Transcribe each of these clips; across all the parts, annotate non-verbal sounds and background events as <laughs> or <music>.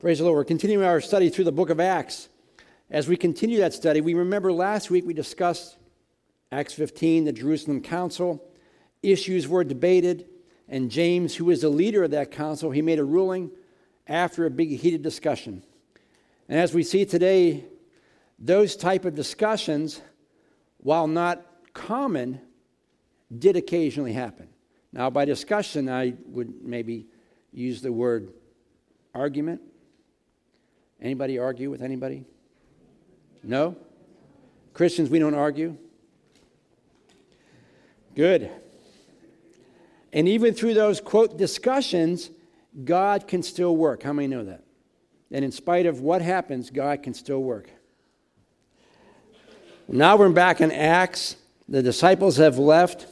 Praise the Lord. We're continuing our study through the book of Acts. As we continue that study, we remember last week we discussed Acts 15, the Jerusalem Council. Issues were debated, and James, who was the leader of that council, he made a ruling after a big heated discussion. And as we see today, those type of discussions, while not common, did occasionally happen. Now, by discussion, I would maybe use the word argument Anybody argue with anybody? No? Christians, we don't argue? Good. And even through those, quote, discussions, God can still work. How many know that? And in spite of what happens, God can still work. Now we're back in Acts. The disciples have left,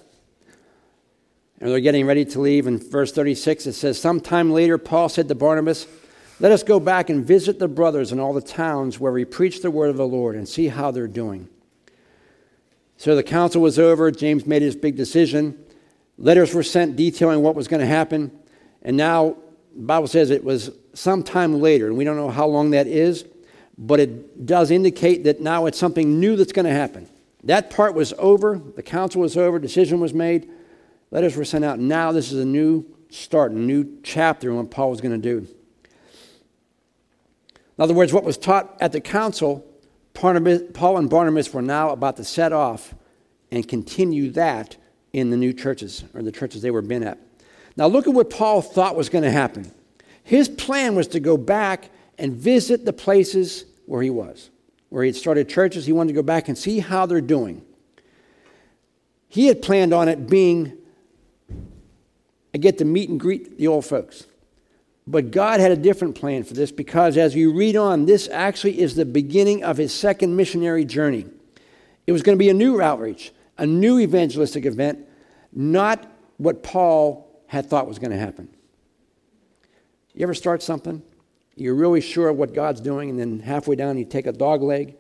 and they're getting ready to leave. In verse 36, it says, Sometime later, Paul said to Barnabas, let us go back and visit the brothers in all the towns where we preach the word of the Lord and see how they're doing. So the council was over. James made his big decision. Letters were sent detailing what was going to happen. And now, the Bible says it was sometime later, and we don't know how long that is, but it does indicate that now it's something new that's going to happen. That part was over. The council was over. Decision was made. Letters were sent out. Now this is a new start, a new chapter in what Paul was going to do. In other words, what was taught at the council, Paul and Barnabas were now about to set off and continue that in the new churches, or the churches they were been at. Now, look at what Paul thought was going to happen. His plan was to go back and visit the places where he was, where he had started churches. He wanted to go back and see how they're doing. He had planned on it being, I get to meet and greet the old folks. But God had a different plan for this because as you read on, this actually is the beginning of his second missionary journey. It was going to be a new outreach, a new evangelistic event, not what Paul had thought was going to happen. You ever start something? You're really sure of what God's doing, and then halfway down, you take a dog leg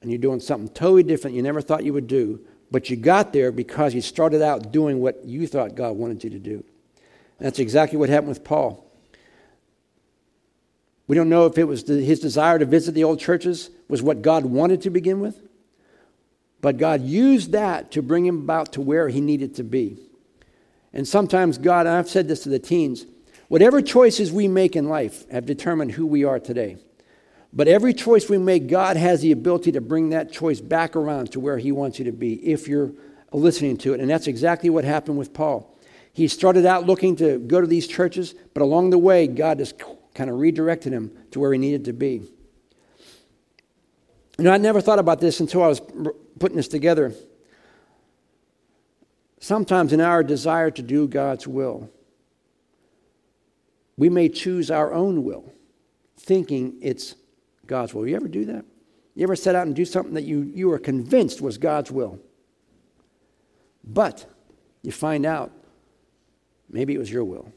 and you're doing something totally different you never thought you would do, but you got there because you started out doing what you thought God wanted you to do. And that's exactly what happened with Paul. We don't know if it was his desire to visit the old churches was what God wanted to begin with, but God used that to bring him about to where he needed to be. And sometimes God, I've said this to the teens, whatever choices we make in life have determined who we are today. But every choice we make, God has the ability to bring that choice back around to where He wants you to be if you're listening to it. And that's exactly what happened with Paul. He started out looking to go to these churches, but along the way, God just kind of redirected him to where he needed to be. You know, I never thought about this until I was putting this together. Sometimes in our desire to do God's will, we may choose our own will, thinking it's God's will. You ever do that? You ever set out and do something that you, you were convinced was God's will? But you find out maybe it was your will.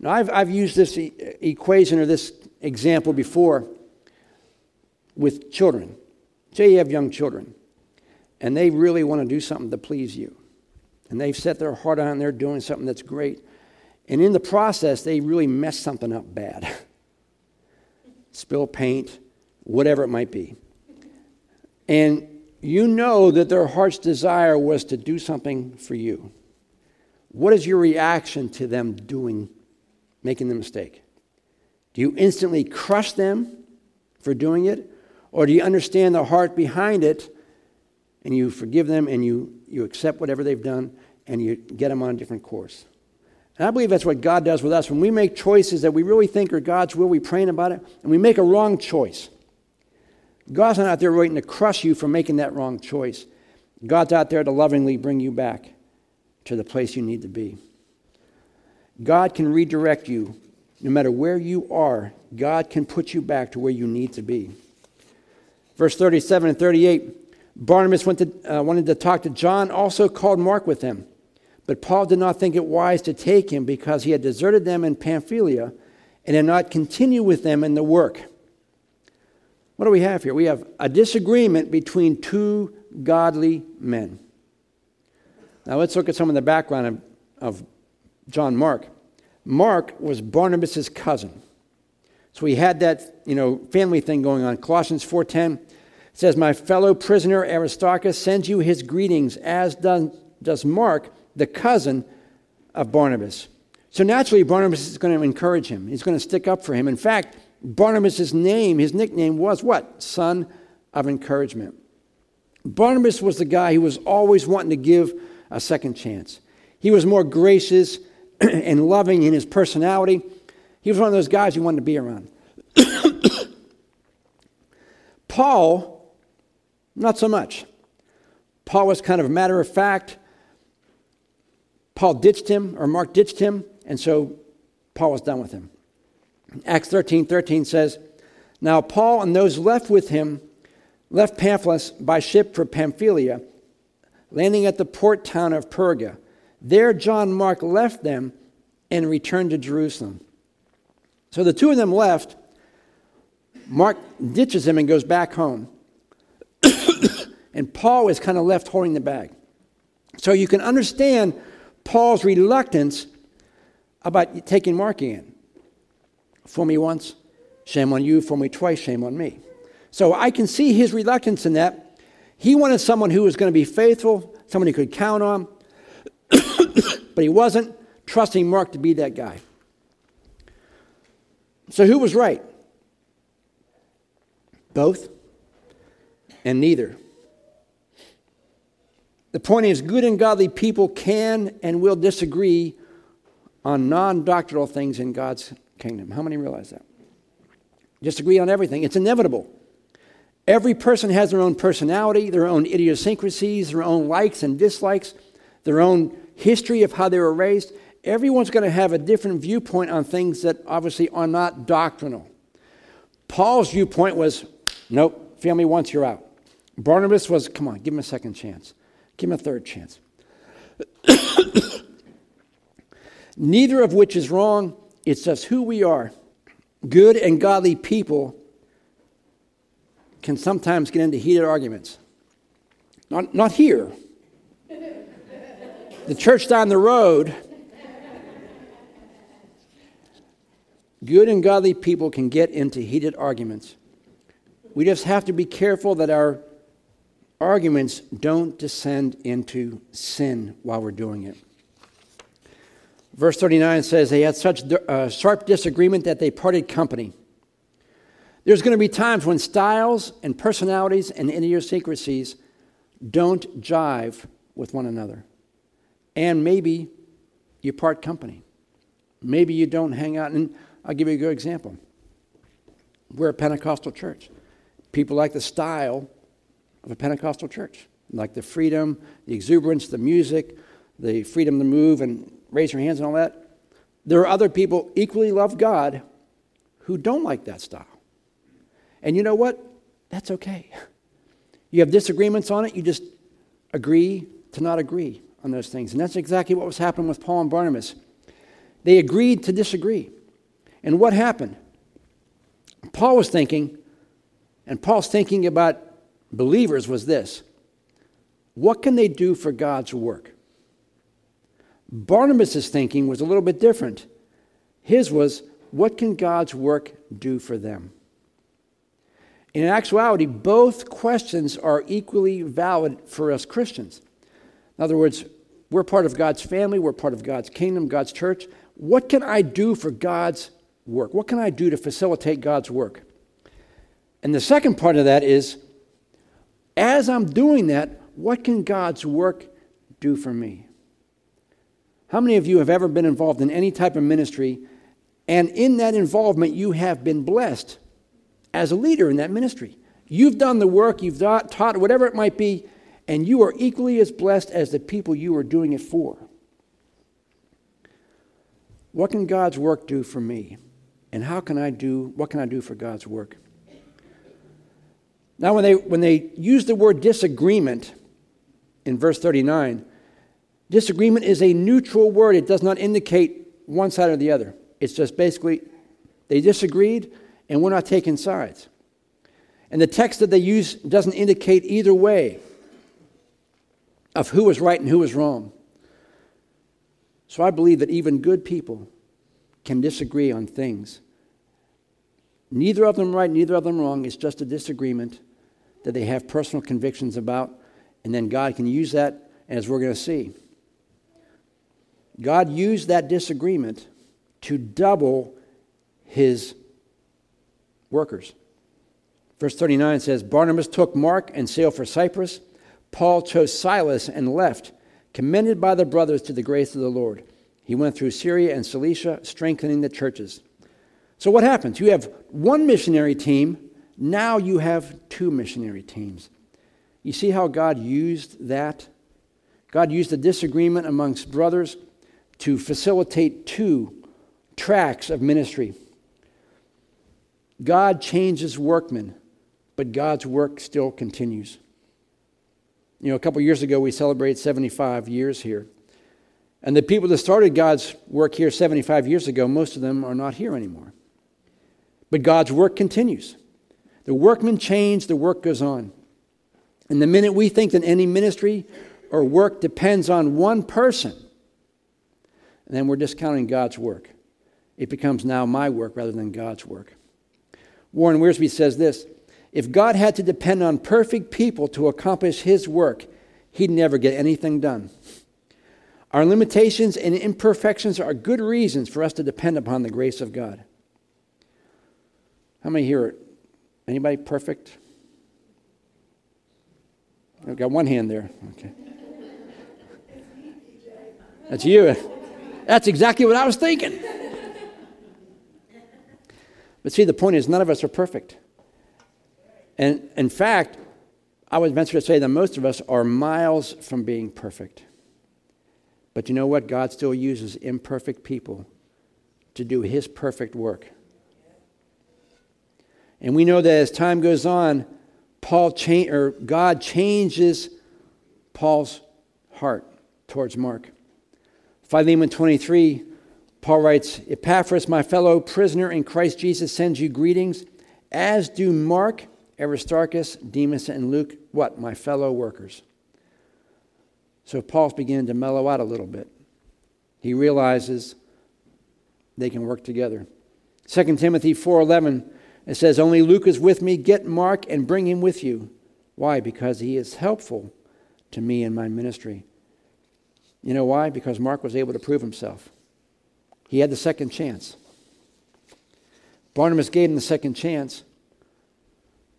Now, I've, I've used this e- equation or this example before with children. Say you have young children, and they really want to do something to please you. And they've set their heart on, they're doing something that's great. And in the process, they really mess something up bad. <laughs> Spill paint, whatever it might be. And you know that their heart's desire was to do something for you. What is your reaction to them doing making the mistake? Do you instantly crush them for doing it? Or do you understand the heart behind it and you forgive them and you, you accept whatever they've done and you get them on a different course? And I believe that's what God does with us. When we make choices that we really think are God's will, we praying about it, and we make a wrong choice. God's not out there waiting to crush you for making that wrong choice. God's out there to lovingly bring you back to the place you need to be. God can redirect you. No matter where you are, God can put you back to where you need to be. Verse 37 and 38 Barnabas went to, uh, wanted to talk to John, also called Mark with him. But Paul did not think it wise to take him because he had deserted them in Pamphylia and had not continued with them in the work. What do we have here? We have a disagreement between two godly men. Now let's look at some of the background of, of John Mark. Mark was Barnabas' cousin. So he had that, you know, family thing going on. Colossians 4:10 says, "My fellow prisoner Aristarchus sends you his greetings, as does, Mark, the cousin of Barnabas." So naturally, Barnabas is going to encourage him. He's going to stick up for him. In fact, Barnabas' name, his nickname was what? Son of encouragement. Barnabas was the guy who was always wanting to give a second chance. He was more gracious <clears throat> and loving in his personality. He was one of those guys you wanted to be around. <coughs> Paul, not so much. Paul was kind of a matter of fact. Paul ditched him, or Mark ditched him, and so Paul was done with him. Acts 13 13 says, Now Paul and those left with him left Paphos by ship for Pamphylia, landing at the port town of Perga. There, John Mark left them and returned to Jerusalem. So the two of them left. Mark ditches him and goes back home. <coughs> and Paul is kind of left holding the bag. So you can understand Paul's reluctance about taking Mark in. For me once, shame on you. For me twice, shame on me. So I can see his reluctance in that. He wanted someone who was going to be faithful, someone he could count on, <coughs> but he wasn't trusting Mark to be that guy. So who was right? Both and neither. The point is, good and godly people can and will disagree on non doctrinal things in God's kingdom. How many realize that? Disagree on everything. It's inevitable. Every person has their own personality, their own idiosyncrasies, their own likes and dislikes, their own history of how they were raised. Everyone's going to have a different viewpoint on things that obviously are not doctrinal. Paul's viewpoint was nope, family once you're out. Barnabas was, come on, give him a second chance, give him a third chance. <coughs> Neither of which is wrong, it's just who we are. Good and godly people can sometimes get into heated arguments. Not, not here. The church down the road, good and godly people can get into heated arguments. We just have to be careful that our arguments don't descend into sin while we're doing it. Verse 39 says, They had such uh, sharp disagreement that they parted company. There's going to be times when styles and personalities and idiosyncrasies don't jive with one another. And maybe you part company. Maybe you don't hang out. And I'll give you a good example. We're a Pentecostal church. People like the style of a Pentecostal church, like the freedom, the exuberance, the music, the freedom to move and raise your hands and all that. There are other people equally love God who don't like that style. And you know what? That's okay. <laughs> You have disagreements on it, you just agree to not agree on those things. And that's exactly what was happening with Paul and Barnabas. They agreed to disagree. And what happened? Paul was thinking, and Paul's thinking about believers was this what can they do for God's work? Barnabas' thinking was a little bit different. His was, what can God's work do for them? In actuality, both questions are equally valid for us Christians. In other words, we're part of God's family, we're part of God's kingdom, God's church. What can I do for God's work? What can I do to facilitate God's work? And the second part of that is as I'm doing that, what can God's work do for me? How many of you have ever been involved in any type of ministry and in that involvement you have been blessed as a leader in that ministry. You've done the work, you've taught, whatever it might be, and you are equally as blessed as the people you are doing it for. What can God's work do for me? And how can I do, what can I do for God's work? Now, when they, when they use the word disagreement in verse 39, disagreement is a neutral word. It does not indicate one side or the other. It's just basically they disagreed, and we're not taking sides. And the text that they use doesn't indicate either way of who was right and who was wrong. So I believe that even good people can disagree on things. Neither of them right, neither of them wrong. It's just a disagreement that they have personal convictions about, and then God can use that, as we're going to see. God used that disagreement to double his workers. Verse 39 says Barnabas took Mark and sailed for Cyprus. Paul chose Silas and left, commended by the brothers to the grace of the Lord. He went through Syria and Cilicia, strengthening the churches. So, what happens? You have one missionary team, now you have two missionary teams. You see how God used that? God used a disagreement amongst brothers to facilitate two tracks of ministry. God changes workmen, but God's work still continues. You know, a couple years ago, we celebrated 75 years here. And the people that started God's work here 75 years ago, most of them are not here anymore. But God's work continues. The workmen change, the work goes on. And the minute we think that any ministry or work depends on one person, then we're discounting God's work. It becomes now my work rather than God's work. Warren Wiersbe says this If God had to depend on perfect people to accomplish his work, he'd never get anything done. Our limitations and imperfections are good reasons for us to depend upon the grace of God. How many here? Anybody perfect? I've got one hand there. Okay. That's you. That's exactly what I was thinking. But see, the point is, none of us are perfect. And in fact, I would venture to say that most of us are miles from being perfect. But you know what? God still uses imperfect people to do his perfect work. And we know that as time goes on, Paul cha- or God changes Paul's heart towards Mark. Philemon 23, Paul writes, Epaphras, my fellow prisoner in Christ Jesus, sends you greetings, as do Mark, Aristarchus, Demas, and Luke, what? My fellow workers. So Paul's beginning to mellow out a little bit. He realizes they can work together. 2 Timothy 4:11 it says only Luke is with me get Mark and bring him with you. Why? Because he is helpful to me in my ministry. You know why? Because Mark was able to prove himself. He had the second chance. Barnabas gave him the second chance.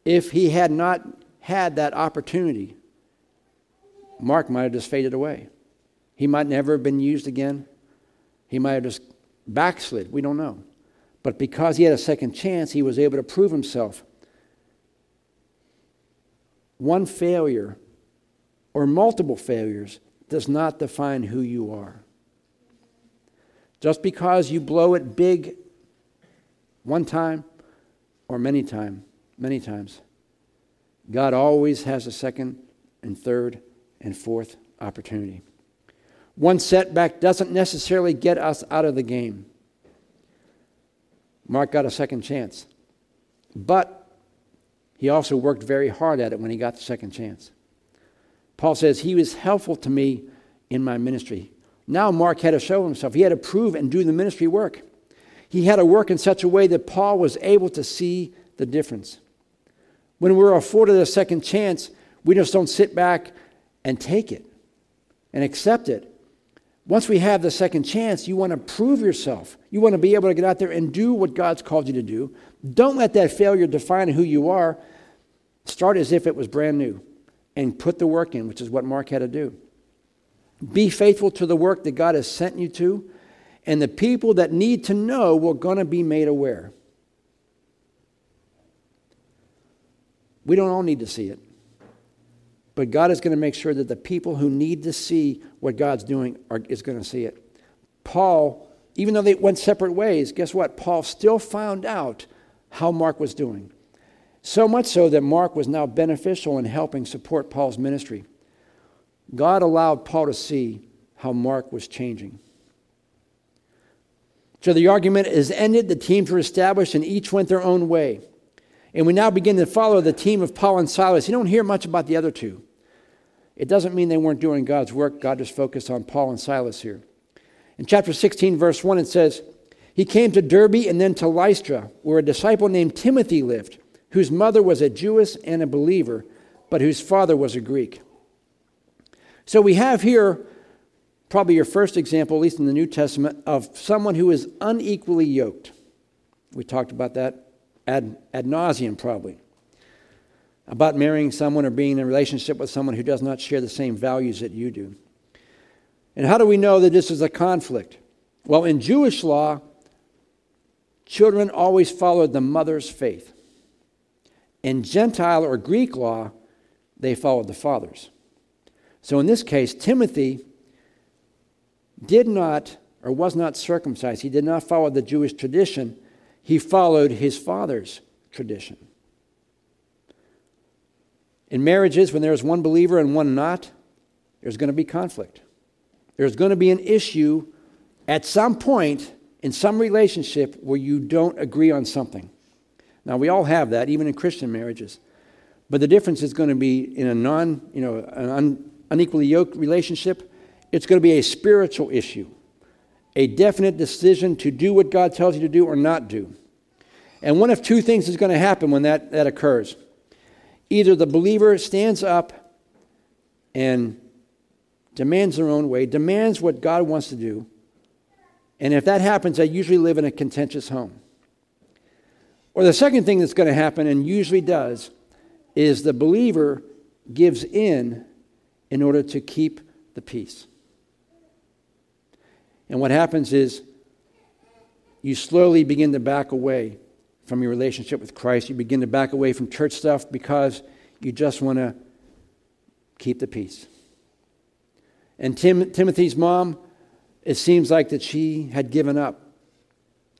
If he had not had that opportunity, Mark might have just faded away. He might never have been used again. He might have just backslid. We don't know. But because he had a second chance, he was able to prove himself. One failure or multiple failures does not define who you are. Just because you blow it big one time or many time, many times, God always has a second and third and fourth opportunity. One setback doesn't necessarily get us out of the game. Mark got a second chance. But he also worked very hard at it when he got the second chance. Paul says, He was helpful to me in my ministry. Now Mark had to show himself. He had to prove and do the ministry work. He had to work in such a way that Paul was able to see the difference. When we're afforded a second chance, we just don't sit back and take it and accept it. Once we have the second chance, you want to prove yourself. You want to be able to get out there and do what God's called you to do. Don't let that failure define who you are. Start as if it was brand new and put the work in, which is what Mark had to do. Be faithful to the work that God has sent you to, and the people that need to know will going to be made aware. We don't all need to see it. But God is going to make sure that the people who need to see what God's doing are, is going to see it. Paul, even though they went separate ways, guess what? Paul still found out how Mark was doing. So much so that Mark was now beneficial in helping support Paul's ministry. God allowed Paul to see how Mark was changing. So the argument is ended, the teams were established, and each went their own way. And we now begin to follow the team of Paul and Silas. You don't hear much about the other two. It doesn't mean they weren't doing God's work. God just focused on Paul and Silas here. In chapter 16, verse 1, it says, He came to Derbe and then to Lystra, where a disciple named Timothy lived, whose mother was a Jewess and a believer, but whose father was a Greek. So we have here probably your first example, at least in the New Testament, of someone who is unequally yoked. We talked about that ad, ad nauseum, probably. About marrying someone or being in a relationship with someone who does not share the same values that you do. And how do we know that this is a conflict? Well, in Jewish law, children always followed the mother's faith. In Gentile or Greek law, they followed the father's. So in this case, Timothy did not or was not circumcised. He did not follow the Jewish tradition, he followed his father's tradition. In marriages, when there's one believer and one not, there's going to be conflict. There's going to be an issue at some point in some relationship where you don't agree on something. Now, we all have that, even in Christian marriages. But the difference is going to be in a non, you know, an un, unequally yoked relationship, it's going to be a spiritual issue, a definite decision to do what God tells you to do or not do. And one of two things is going to happen when that, that occurs. Either the believer stands up and demands their own way, demands what God wants to do, and if that happens, they usually live in a contentious home. Or the second thing that's going to happen, and usually does, is the believer gives in in order to keep the peace. And what happens is you slowly begin to back away from your relationship with Christ. You begin to back away from church stuff because you just want to keep the peace. And Tim, Timothy's mom, it seems like that she had given up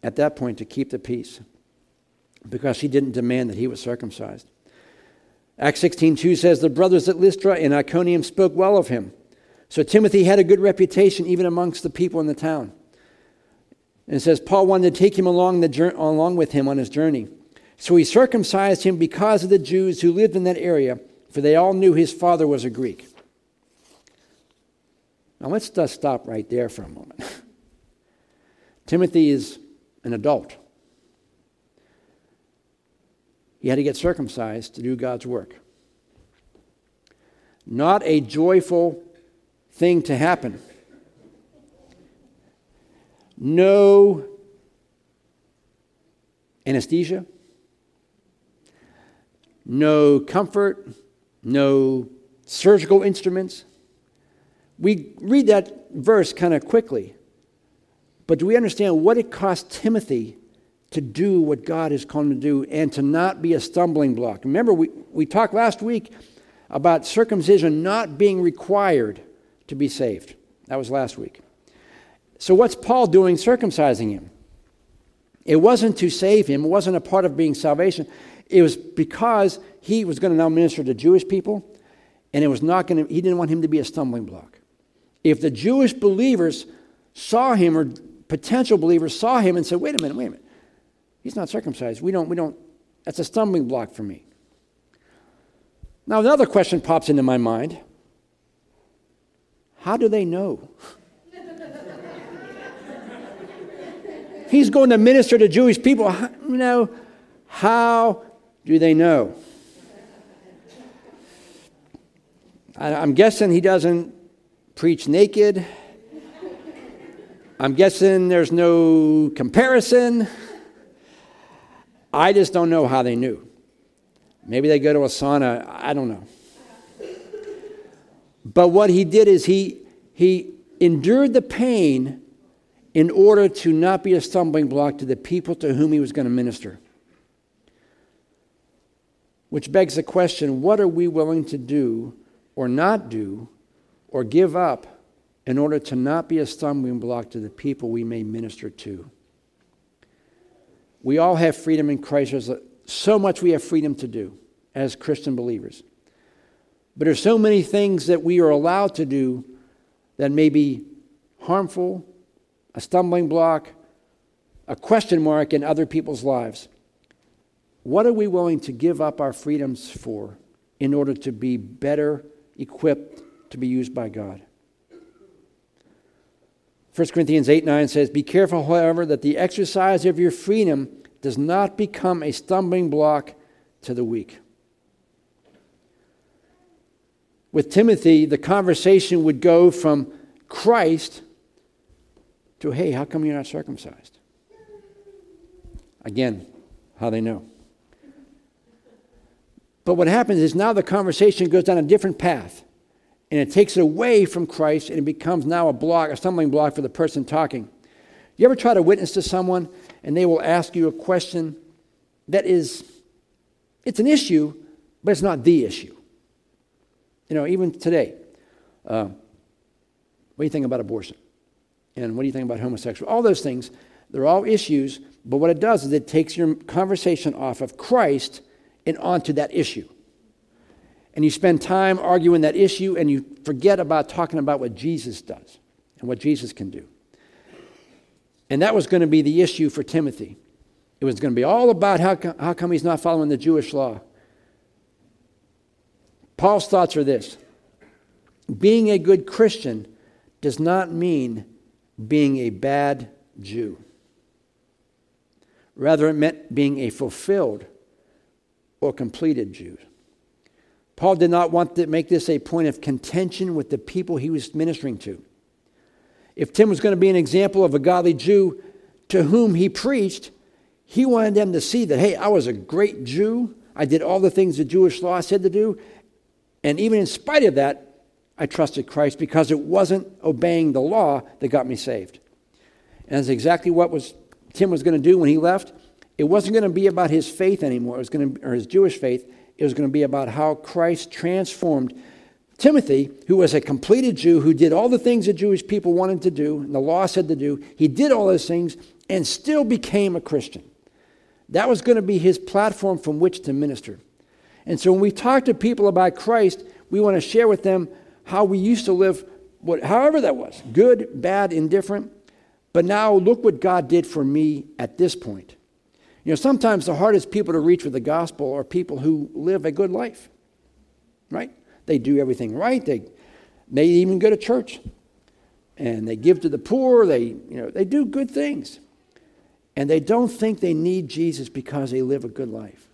at that point to keep the peace because she didn't demand that he was circumcised. Acts 16:2 says the brothers at Lystra and Iconium spoke well of him so Timothy had a good reputation even amongst the people in the town. And it says Paul wanted to take him along, the, along with him on his journey. So he circumcised him because of the Jews who lived in that area, for they all knew his father was a Greek. Now let's just stop right there for a moment. <laughs> Timothy is an adult. He had to get circumcised to do God's work. Not a joyful thing to happen. No anesthesia, no comfort, no surgical instruments. We read that verse kind of quickly, but do we understand what it cost Timothy to do what God has called him to do and to not be a stumbling block? Remember, we, we talked last week about circumcision not being required to be saved. That was last week. So, what's Paul doing circumcising him? It wasn't to save him, it wasn't a part of being salvation. It was because he was going to now minister to Jewish people, and it was not going to, he didn't want him to be a stumbling block. If the Jewish believers saw him, or potential believers saw him and said, wait a minute, wait a minute, he's not circumcised. We don't, we don't, that's a stumbling block for me. Now, another question pops into my mind how do they know? He's going to minister to Jewish people. You know, how do they know? I'm guessing he doesn't preach naked. I'm guessing there's no comparison. I just don't know how they knew. Maybe they go to a sauna. I don't know. But what he did is he, he endured the pain in order to not be a stumbling block to the people to whom he was going to minister. Which begs the question what are we willing to do or not do or give up in order to not be a stumbling block to the people we may minister to? We all have freedom in Christ. There's so much we have freedom to do as Christian believers. But there's so many things that we are allowed to do that may be harmful, a stumbling block, a question mark in other people's lives. What are we willing to give up our freedoms for in order to be better equipped to be used by God? 1 Corinthians 8 9 says, Be careful, however, that the exercise of your freedom does not become a stumbling block to the weak. With Timothy, the conversation would go from Christ to, Hey, how come you're not circumcised? Again, how they know. But what happens is now the conversation goes down a different path and it takes it away from Christ and it becomes now a block, a stumbling block for the person talking. You ever try to witness to someone and they will ask you a question that is, it's an issue, but it's not the issue? You know, even today, uh, what do you think about abortion? And what do you think about homosexual? All those things, they're all issues, but what it does is it takes your conversation off of Christ and onto that issue. And you spend time arguing that issue and you forget about talking about what Jesus does and what Jesus can do. And that was going to be the issue for Timothy. It was going to be all about how, how come he's not following the Jewish law. Paul's thoughts are this being a good Christian does not mean being a bad Jew. Rather, it meant being a fulfilled or completed Jew. Paul did not want to make this a point of contention with the people he was ministering to. If Tim was going to be an example of a godly Jew to whom he preached, he wanted them to see that, hey, I was a great Jew. I did all the things the Jewish law said to do. And even in spite of that, I trusted Christ because it wasn't obeying the law that got me saved. And that's exactly what was Tim was going to do when he left. It wasn't going to be about his faith anymore. It was going to, or his Jewish faith. It was going to be about how Christ transformed Timothy, who was a completed Jew who did all the things the Jewish people wanted to do and the law said to do. He did all those things and still became a Christian. That was going to be his platform from which to minister. And so when we talk to people about Christ, we want to share with them how we used to live, what, however that was good, bad, indifferent. But now look what God did for me at this point. You know, sometimes the hardest people to reach with the gospel are people who live a good life, right? They do everything right. They, may even go to church and they give to the poor. They, you know, they do good things. And they don't think they need Jesus because they live a good life.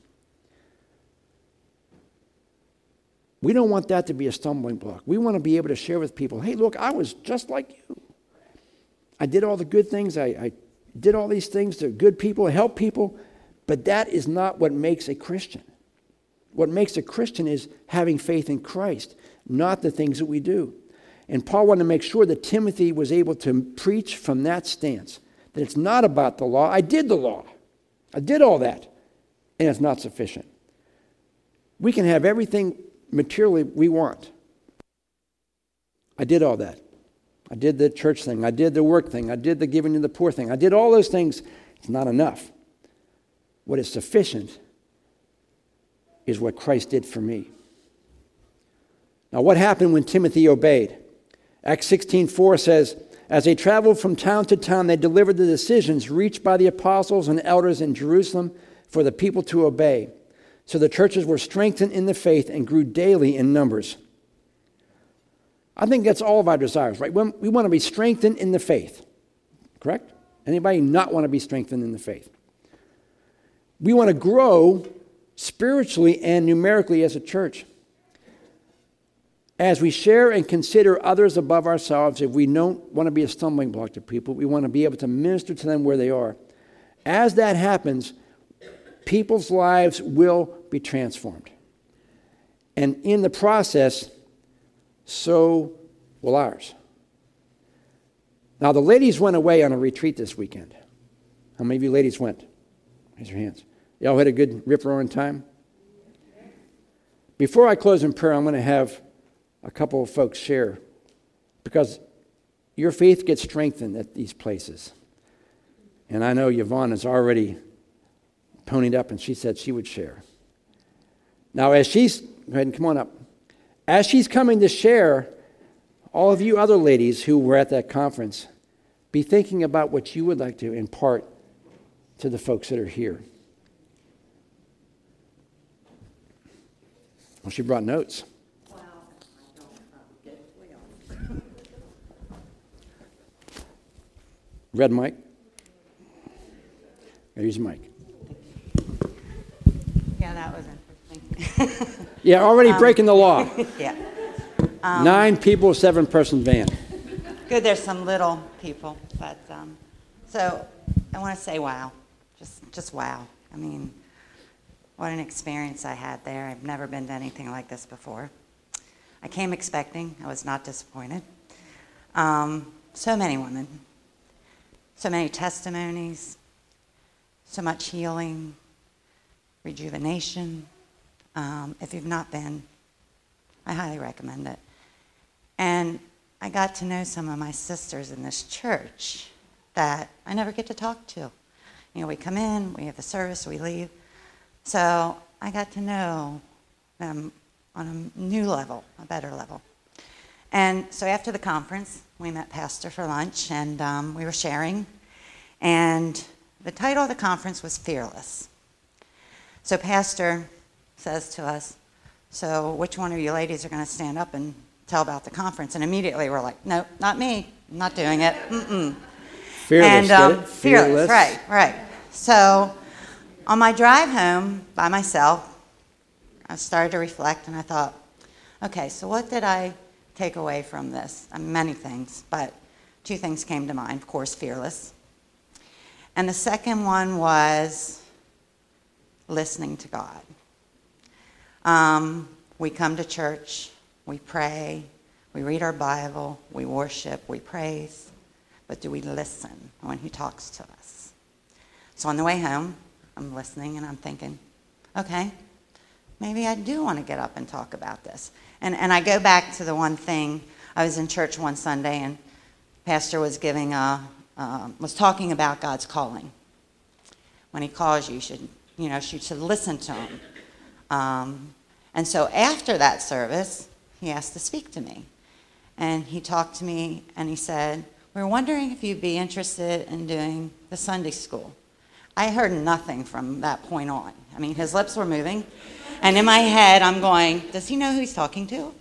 We don't want that to be a stumbling block. We want to be able to share with people hey, look, I was just like you. I did all the good things. I, I did all these things to good people, help people, but that is not what makes a Christian. What makes a Christian is having faith in Christ, not the things that we do. And Paul wanted to make sure that Timothy was able to preach from that stance that it's not about the law. I did the law, I did all that, and it's not sufficient. We can have everything materially we want. I did all that. I did the church thing. I did the work thing. I did the giving to the poor thing. I did all those things. It's not enough. What is sufficient is what Christ did for me. Now, what happened when Timothy obeyed? Acts 16:4 says, As they traveled from town to town, they delivered the decisions reached by the apostles and elders in Jerusalem for the people to obey. So the churches were strengthened in the faith and grew daily in numbers. I think that's all of our desires, right? We want to be strengthened in the faith. Correct? Anybody not want to be strengthened in the faith? We want to grow spiritually and numerically as a church. As we share and consider others above ourselves, if we don't want to be a stumbling block to people, we want to be able to minister to them where they are. As that happens, people's lives will be transformed. And in the process, so will ours. Now, the ladies went away on a retreat this weekend. How many of you ladies went? Raise your hands. Y'all had a good rip roaring time? Before I close in prayer, I'm going to have a couple of folks share because your faith gets strengthened at these places. And I know Yvonne is already ponied up and she said she would share. Now, as she's, go ahead and come on up. As she's coming to share, all of you other ladies who were at that conference, be thinking about what you would like to impart to the folks that are here. Well, she brought notes. Red mic. Use the mic. Yeah, that was interesting. <laughs> Yeah, already breaking the law. <laughs> yeah. Nine people, seven person van. Good, there's some little people, but um, so I want to say wow. Just, just wow. I mean, what an experience I had there. I've never been to anything like this before. I came expecting, I was not disappointed. Um, so many women, so many testimonies, so much healing, rejuvenation. Um, if you've not been, I highly recommend it. And I got to know some of my sisters in this church that I never get to talk to. You know, we come in, we have the service, we leave. So I got to know them on a new level, a better level. And so after the conference, we met Pastor for lunch and um, we were sharing. And the title of the conference was Fearless. So Pastor says to us, So which one of you ladies are going to stand up and tell about the conference? And immediately we're like, No, not me. I'm not doing it. Mm-mm. Fearless. And um, it? fearless, right, right. So on my drive home by myself, I started to reflect and I thought, okay, so what did I take away from this? Many things, but two things came to mind. Of course, fearless. And the second one was listening to God. Um, we come to church, we pray, we read our Bible, we worship, we praise, but do we listen when He talks to us? So on the way home, I'm listening and I'm thinking, okay, maybe I do want to get up and talk about this. And, and I go back to the one thing I was in church one Sunday and pastor was giving a uh, was talking about God's calling. When He calls you, you should you know she should listen to Him. Um, and so after that service, he asked to speak to me, and he talked to me and he said, "We're wondering if you'd be interested in doing the Sunday school." I heard nothing from that point on. I mean, his lips were moving. And in my head, I'm going, does he know who he's talking to?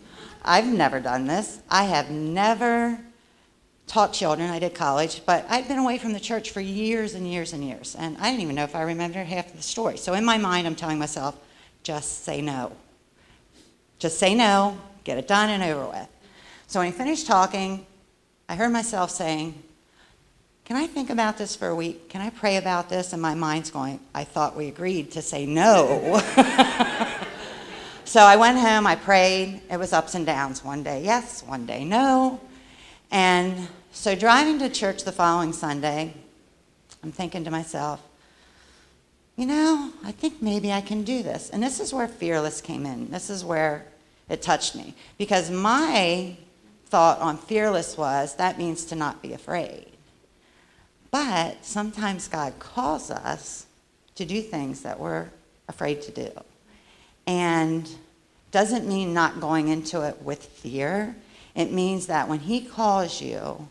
I've never done this. I have never taught children. I did college, but I'd been away from the church for years and years and years. And I didn't even know if I remembered half of the story. So in my mind, I'm telling myself, just say no. Just say no, get it done and over with. So when he finished talking, I heard myself saying, can I think about this for a week? Can I pray about this? And my mind's going, I thought we agreed to say no. <laughs> so I went home, I prayed. It was ups and downs. One day yes, one day no. And so driving to church the following Sunday, I'm thinking to myself, you know, I think maybe I can do this. And this is where fearless came in. This is where it touched me. Because my thought on fearless was that means to not be afraid. But sometimes God calls us to do things that we're afraid to do. And doesn't mean not going into it with fear. It means that when He calls you,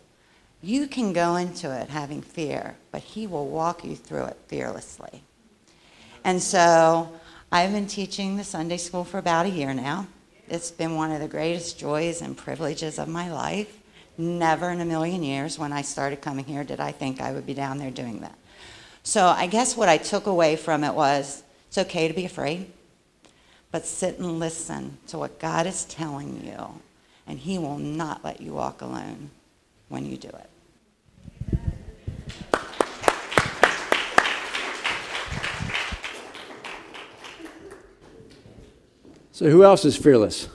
you can go into it having fear, but He will walk you through it fearlessly. And so I've been teaching the Sunday school for about a year now. It's been one of the greatest joys and privileges of my life. Never in a million years when I started coming here did I think I would be down there doing that. So I guess what I took away from it was it's okay to be afraid, but sit and listen to what God is telling you, and He will not let you walk alone when you do it. So, who else is fearless?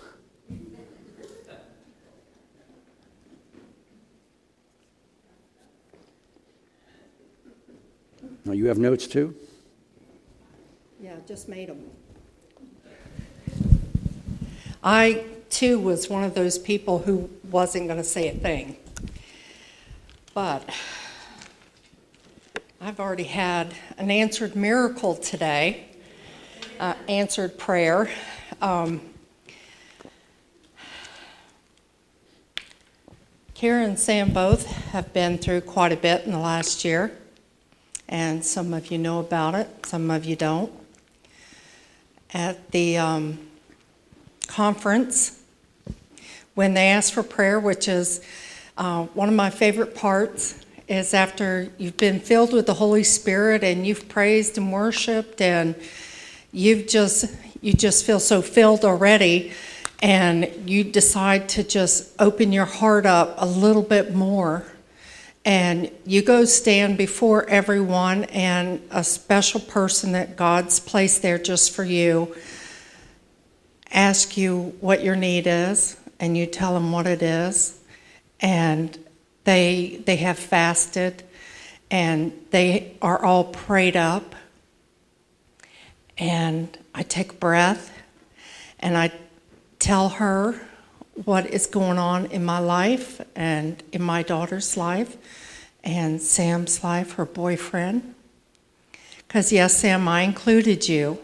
Oh, you have notes too? Yeah, just made them. I, too, was one of those people who wasn't going to say a thing. But I've already had an answered miracle today, uh, answered prayer. Um, and Sam both have been through quite a bit in the last year, and some of you know about it, some of you don't. At the um, conference, when they ask for prayer, which is uh, one of my favorite parts, is after you've been filled with the Holy Spirit and you've praised and worshiped and you've just you just feel so filled already and you decide to just open your heart up a little bit more and you go stand before everyone and a special person that God's placed there just for you ask you what your need is and you tell them what it is and they they have fasted and they are all prayed up and I take breath and I tell her what is going on in my life and in my daughter's life and Sam's life, her boyfriend. Because, yes, Sam, I included you.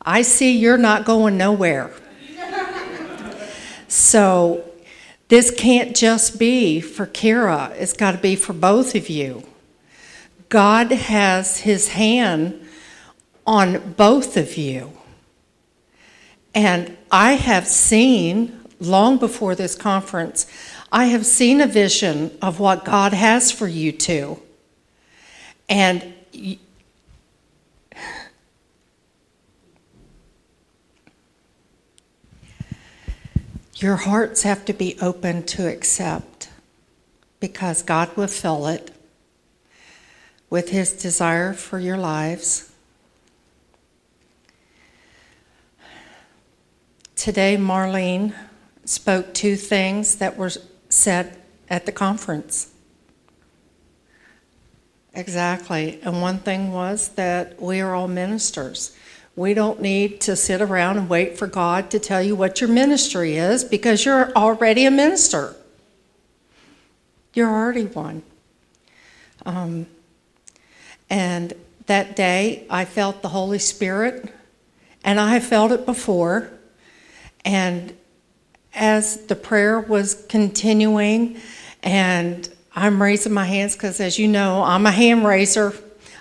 I see you're not going nowhere. So, this can't just be for Kira, it's got to be for both of you. God has his hand on both of you. And I have seen, long before this conference, I have seen a vision of what God has for you two. And your hearts have to be open to accept because God will fill it with His desire for your lives. Today, Marlene spoke two things that were said at the conference. Exactly. And one thing was that we are all ministers. We don't need to sit around and wait for God to tell you what your ministry is because you're already a minister. You're already one. Um, and that day, I felt the Holy Spirit, and I have felt it before. And as the prayer was continuing, and I'm raising my hands because, as you know, I'm a hand raiser.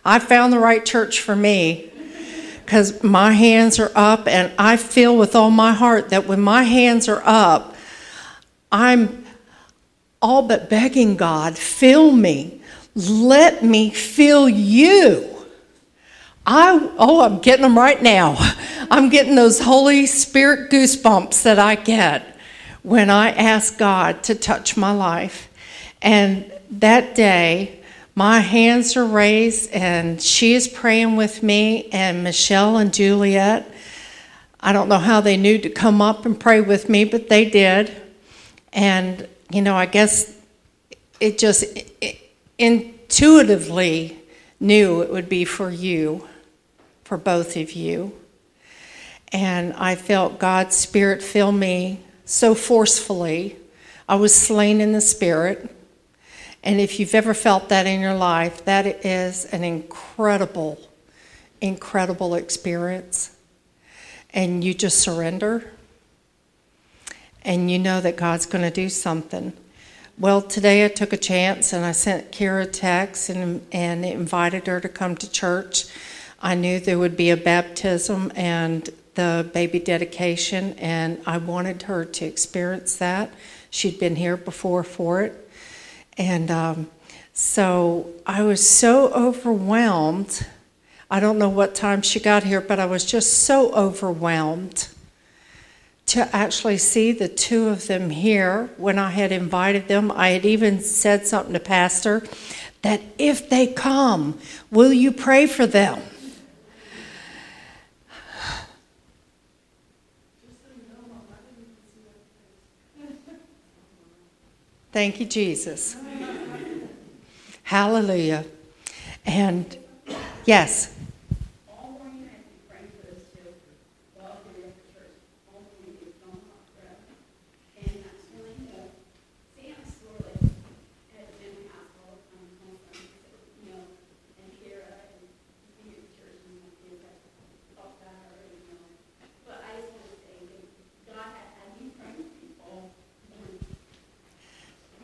I found the right church for me because my hands are up, and I feel with all my heart that when my hands are up, I'm all but begging God, fill me. Let me fill you. I, oh, I'm getting them right now. <laughs> I'm getting those Holy Spirit goosebumps that I get when I ask God to touch my life. And that day, my hands are raised, and she is praying with me, and Michelle and Juliet. I don't know how they knew to come up and pray with me, but they did. And, you know, I guess it just it intuitively knew it would be for you for both of you. And I felt God's Spirit fill me so forcefully. I was slain in the Spirit. And if you've ever felt that in your life, that is an incredible, incredible experience. And you just surrender. And you know that God's going to do something. Well, today I took a chance and I sent Kira a text and, and invited her to come to church. I knew there would be a baptism and the baby dedication, and I wanted her to experience that. She'd been here before for it. And um, so I was so overwhelmed. I don't know what time she got here, but I was just so overwhelmed to actually see the two of them here when I had invited them. I had even said something to Pastor that if they come, will you pray for them? Thank you, Jesus. Hallelujah. And yes.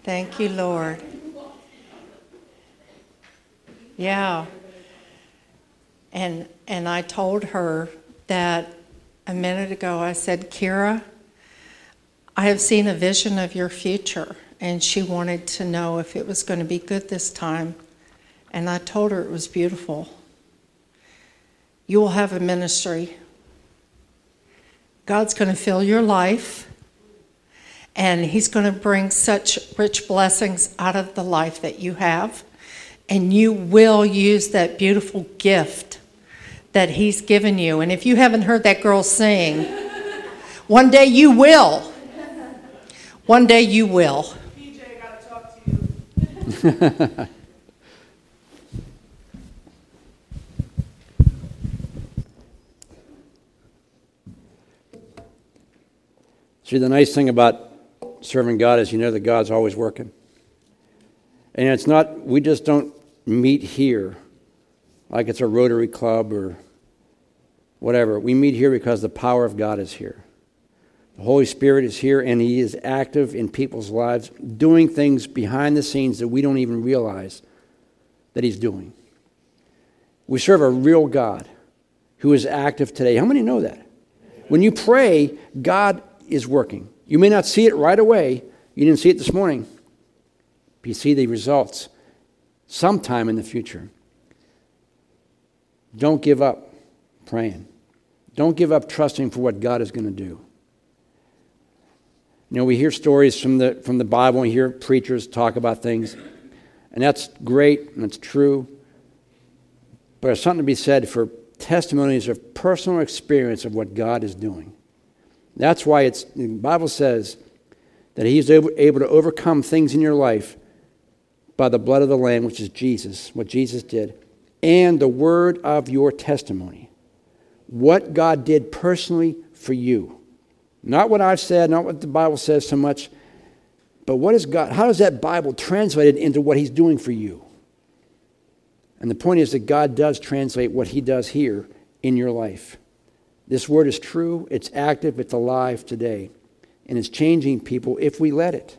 Thank you, Lord. Yeah. And and I told her that a minute ago I said, Kira, I have seen a vision of your future and she wanted to know if it was going to be good this time. And I told her it was beautiful. You will have a ministry. God's going to fill your life, and He's going to bring such rich blessings out of the life that you have. And you will use that beautiful gift that He's given you. And if you haven't heard that girl sing, one day you will. One day you will. PJ, <laughs> See, the nice thing about serving God is you know that God's always working. And it's not, we just don't meet here like it's a Rotary Club or whatever. We meet here because the power of God is here. The Holy Spirit is here and He is active in people's lives, doing things behind the scenes that we don't even realize that He's doing. We serve a real God who is active today. How many know that? When you pray, God is working. You may not see it right away. You didn't see it this morning. But you see the results sometime in the future. Don't give up praying. Don't give up trusting for what God is going to do. You know, we hear stories from the, from the Bible, we hear preachers talk about things, and that's great and it's true. But there's something to be said for testimonies of personal experience of what God is doing. That's why it's, the Bible says that He's able, to overcome things in your life by the blood of the Lamb, which is Jesus, what Jesus did, and the word of your testimony. What God did personally for you. Not what I've said, not what the Bible says so much, but what is God, how does that Bible translate into what He's doing for you? And the point is that God does translate what He does here in your life. This word is true, it's active, it's alive today, and it's changing people if we let it.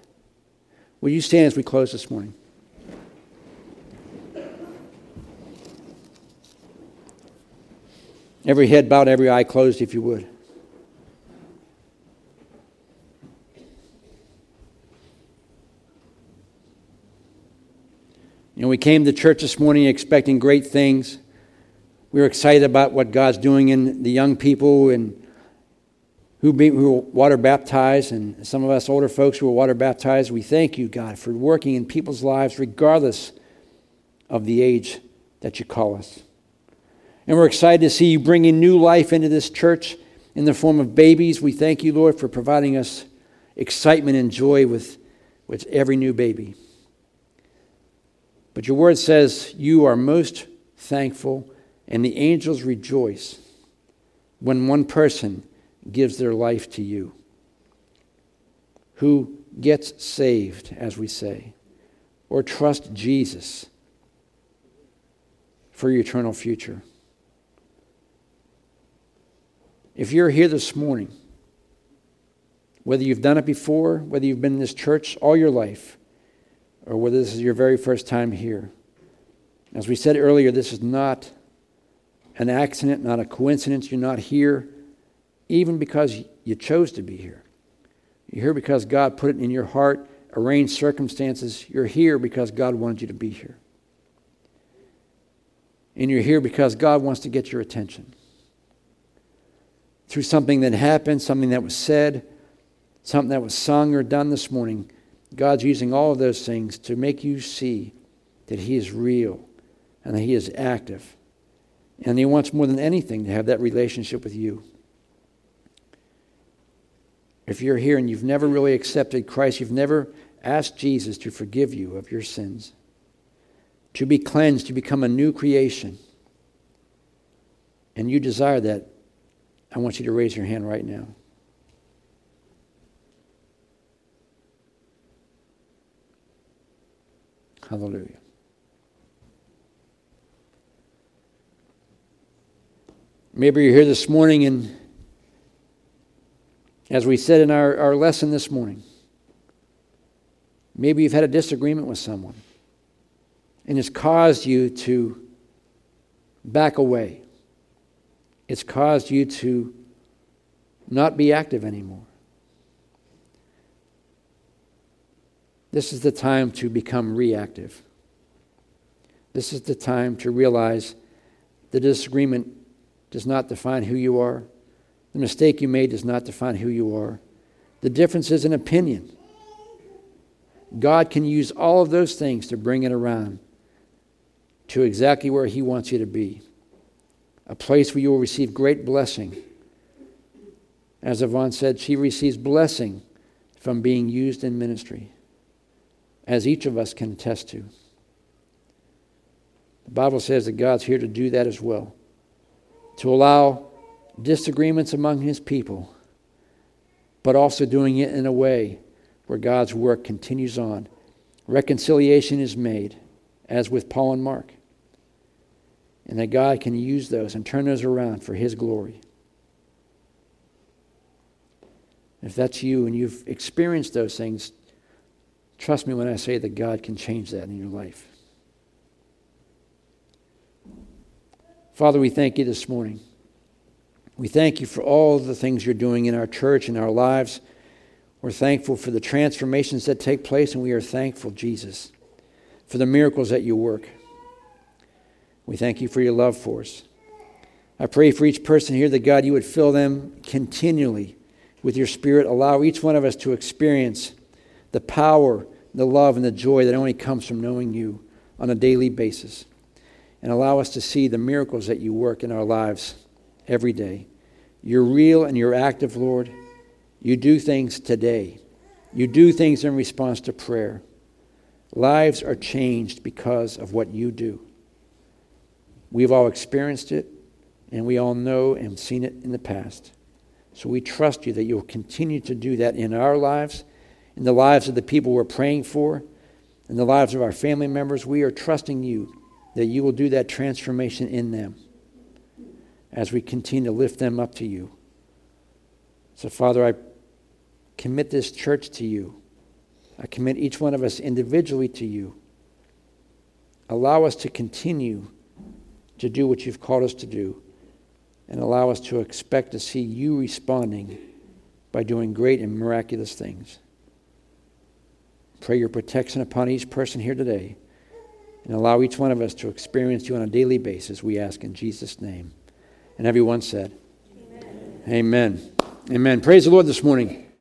Will you stand as we close this morning? Every head bowed, every eye closed, if you would. You know, we came to church this morning expecting great things. We were excited about what God's doing in the young people and who, be, who were water baptized, and some of us older folks who were water baptized. We thank you, God, for working in people's lives regardless of the age that you call us. And we're excited to see you bringing new life into this church in the form of babies. We thank you, Lord, for providing us excitement and joy with, with every new baby. But your word says you are most thankful, and the angels rejoice when one person gives their life to you, who gets saved, as we say, or trust Jesus for your eternal future. If you're here this morning, whether you've done it before, whether you've been in this church all your life, or whether this is your very first time here. As we said earlier, this is not an accident, not a coincidence. You're not here even because you chose to be here. You're here because God put it in your heart, arranged circumstances. You're here because God wanted you to be here. And you're here because God wants to get your attention. Through something that happened, something that was said, something that was sung or done this morning, God's using all of those things to make you see that He is real and that He is active. And He wants more than anything to have that relationship with you. If you're here and you've never really accepted Christ, you've never asked Jesus to forgive you of your sins, to be cleansed, to become a new creation, and you desire that, I want you to raise your hand right now. Hallelujah. Maybe you're here this morning, and as we said in our, our lesson this morning, maybe you've had a disagreement with someone, and it's caused you to back away. It's caused you to not be active anymore. This is the time to become reactive. This is the time to realize the disagreement does not define who you are. The mistake you made does not define who you are. The difference is an opinion. God can use all of those things to bring it around to exactly where He wants you to be a place where you will receive great blessing. As Yvonne said, she receives blessing from being used in ministry, as each of us can attest to. The Bible says that God's here to do that as well, to allow disagreements among His people, but also doing it in a way where God's work continues on. Reconciliation is made, as with Paul and Mark. And that God can use those and turn those around for His glory. If that's you and you've experienced those things, trust me when I say that God can change that in your life. Father, we thank you this morning. We thank you for all the things you're doing in our church and our lives. We're thankful for the transformations that take place, and we are thankful, Jesus, for the miracles that you work. We thank you for your love for us. I pray for each person here that God, you would fill them continually with your Spirit. Allow each one of us to experience the power, the love, and the joy that only comes from knowing you on a daily basis. And allow us to see the miracles that you work in our lives every day. You're real and you're active, Lord. You do things today. You do things in response to prayer. Lives are changed because of what you do. We've all experienced it, and we all know and seen it in the past. So we trust you that you'll continue to do that in our lives, in the lives of the people we're praying for, in the lives of our family members. We are trusting you that you will do that transformation in them as we continue to lift them up to you. So, Father, I commit this church to you. I commit each one of us individually to you. Allow us to continue to do what you've called us to do, and allow us to expect to see you responding by doing great and miraculous things. Pray your protection upon each person here today, and allow each one of us to experience you on a daily basis, we ask in Jesus' name. And everyone said, Amen. Amen. Amen. Praise the Lord this morning.